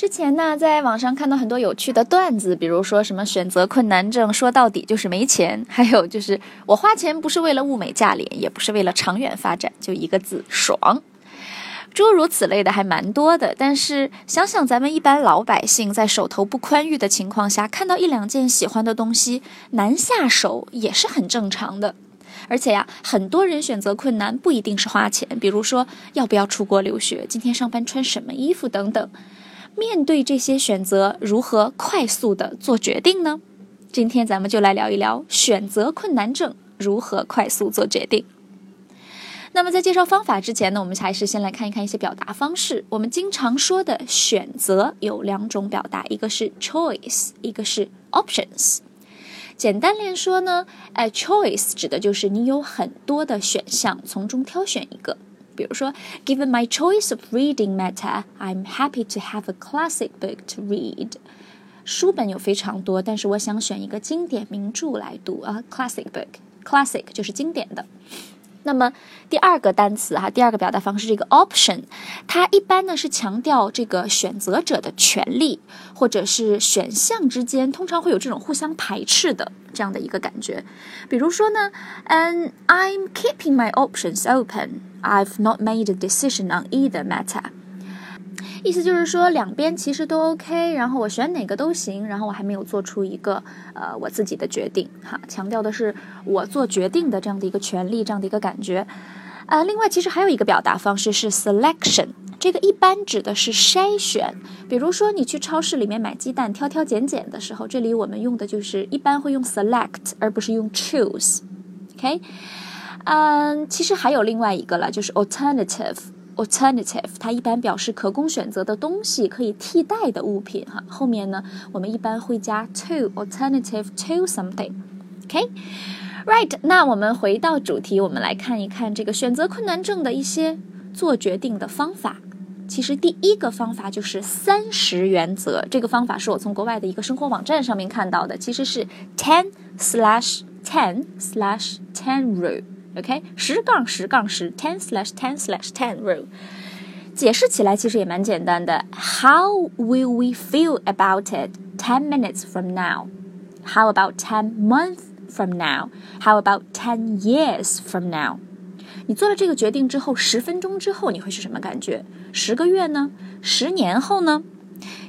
之前呢，在网上看到很多有趣的段子，比如说什么选择困难症，说到底就是没钱；还有就是我花钱不是为了物美价廉，也不是为了长远发展，就一个字爽。诸如此类的还蛮多的。但是想想咱们一般老百姓在手头不宽裕的情况下，看到一两件喜欢的东西难下手也是很正常的。而且呀，很多人选择困难不一定是花钱，比如说要不要出国留学，今天上班穿什么衣服等等。面对这些选择，如何快速的做决定呢？今天咱们就来聊一聊选择困难症如何快速做决定。那么在介绍方法之前呢，我们还是先来看一看一些表达方式。我们经常说的选择有两种表达，一个是 choice，一个是 options。简单来说呢，哎，choice 指的就是你有很多的选项，从中挑选一个。比如说，Given my choice of reading matter, I'm happy to have a classic book to read。书本有非常多，但是我想选一个经典名着来读啊，classic book。classic 就是经典的。 那么第二个单词哈，第二个表达方式，这个 option，它一般呢是强调这个选择者的权利，或者是选项之间通常会有这种互相排斥的这样的一个感觉。比如说呢，嗯，I'm keeping my options open. I've not made a decision on either matter. 意思就是说，两边其实都 OK，然后我选哪个都行，然后我还没有做出一个呃我自己的决定哈。强调的是我做决定的这样的一个权利，这样的一个感觉。啊，另外其实还有一个表达方式是 selection，这个一般指的是筛选。比如说你去超市里面买鸡蛋，挑挑拣拣的时候，这里我们用的就是一般会用 select，而不是用 choose。OK，嗯，其实还有另外一个了，就是 alternative。Alternative，它一般表示可供选择的东西，可以替代的物品。哈，后面呢，我们一般会加 to，alternative to something。OK，right。那我们回到主题，我们来看一看这个选择困难症的一些做决定的方法。其实第一个方法就是三十原则。这个方法是我从国外的一个生活网站上面看到的，其实是 ten slash ten slash ten rule。OK，十杠十杠十，ten slash ten slash ten rule，解释起来其实也蛮简单的。How will we feel about it ten minutes from now? How about ten months from now? How about ten years from now? 你做了这个决定之后，十分钟之后你会是什么感觉？十个月呢？十年后呢？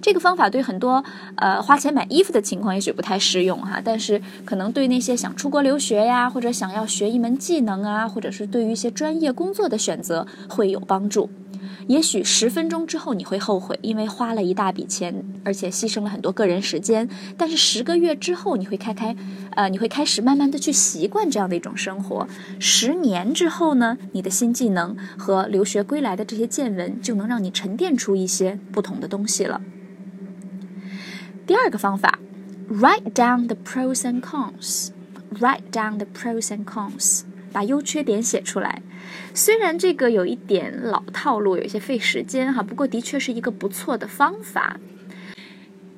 这个方法对很多呃花钱买衣服的情况也许不太适用哈，但是可能对那些想出国留学呀，或者想要学一门技能啊，或者是对于一些专业工作的选择会有帮助。也许十分钟之后你会后悔，因为花了一大笔钱，而且牺牲了很多个人时间。但是十个月之后你会开开，呃，你会开始慢慢的去习惯这样的一种生活。十年之后呢，你的新技能和留学归来的这些见闻，就能让你沉淀出一些不同的东西了。第二个方法，write down the pros and cons，write down the pros and cons，把优缺点写出来。虽然这个有一点老套路，有一些费时间哈，不过的确是一个不错的方法。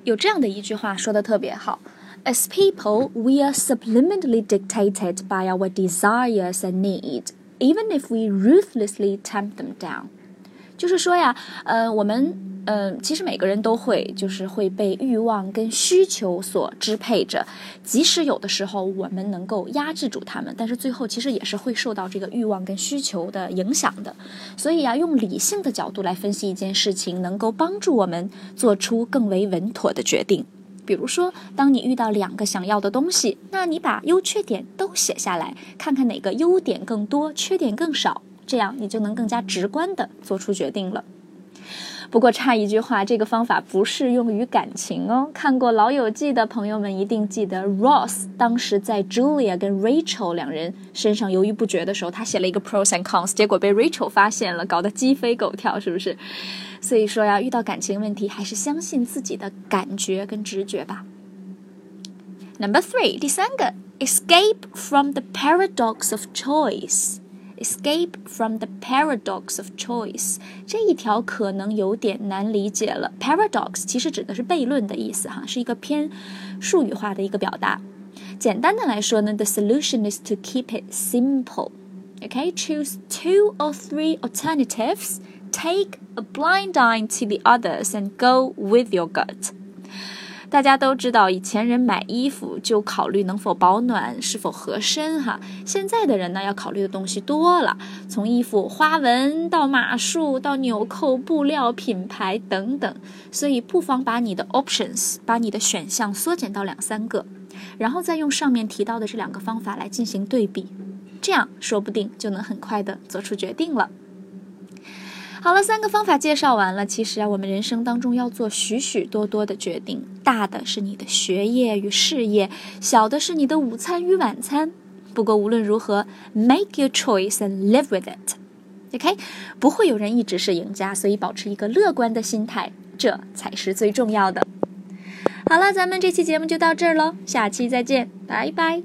有这样的一句话说的特别好：As people, we are subliminally dictated by our desires and need, even if we ruthlessly tamp them down。就是说呀，呃，我们。 嗯，其实每个人都会，就是会被欲望跟需求所支配着。即使有的时候我们能够压制住他们，但是最后其实也是会受到这个欲望跟需求的影响的。所以啊，用理性的角度来分析一件事情，能够帮助我们做出更为稳妥的决定。比如说，当你遇到两个想要的东西，那你把优缺点都写下来，看看哪个优点更多，缺点更少，这样你就能更加直观的做出决定了。不过差一句话，这个方法不适用于感情哦。看过《老友记》的朋友们一定记得，Ross 当时在 Julia 跟 Rachel 两人身上犹豫不决的时候，他写了一个 pros and cons，结果被 Rachel 发现了，搞得鸡飞狗跳，是不是？所以说呀，遇到感情问题，还是相信自己的感觉跟直觉吧。Number three，第三个，escape from the paradox of choice。Escape from the paradox of choice 这一条可能有点难理解了。Paradox 其实指的是悖论的意思，哈，是一个偏术语化的一个表达。简单的来说呢，the solution is to keep it simple. Okay, choose two or three alternatives, take a blind eye to the others and go with your gut。 大家都知道，以前人买衣服就考虑能否保暖、是否合身，哈。现在的人呢，要考虑的东西多了，从衣服花纹到码数，到纽扣、布料、品牌等等。所以，不妨把你的 options，把你的选项缩减到两三个，然后再用上面提到的这两个方法来进行对比，这样说不定就能很快的做出决定了。好了，三个方法介绍完了。其实啊，我们人生当中要做许许多多的决定，大的是你的学业与事业，小的是你的午餐与晚餐。不过无论如何，make your choice and live with it。OK，不会有人一直是赢家，所以保持一个乐观的心态，这才是最重要的。好了，咱们这期节目就到这儿喽，下期再见，拜拜。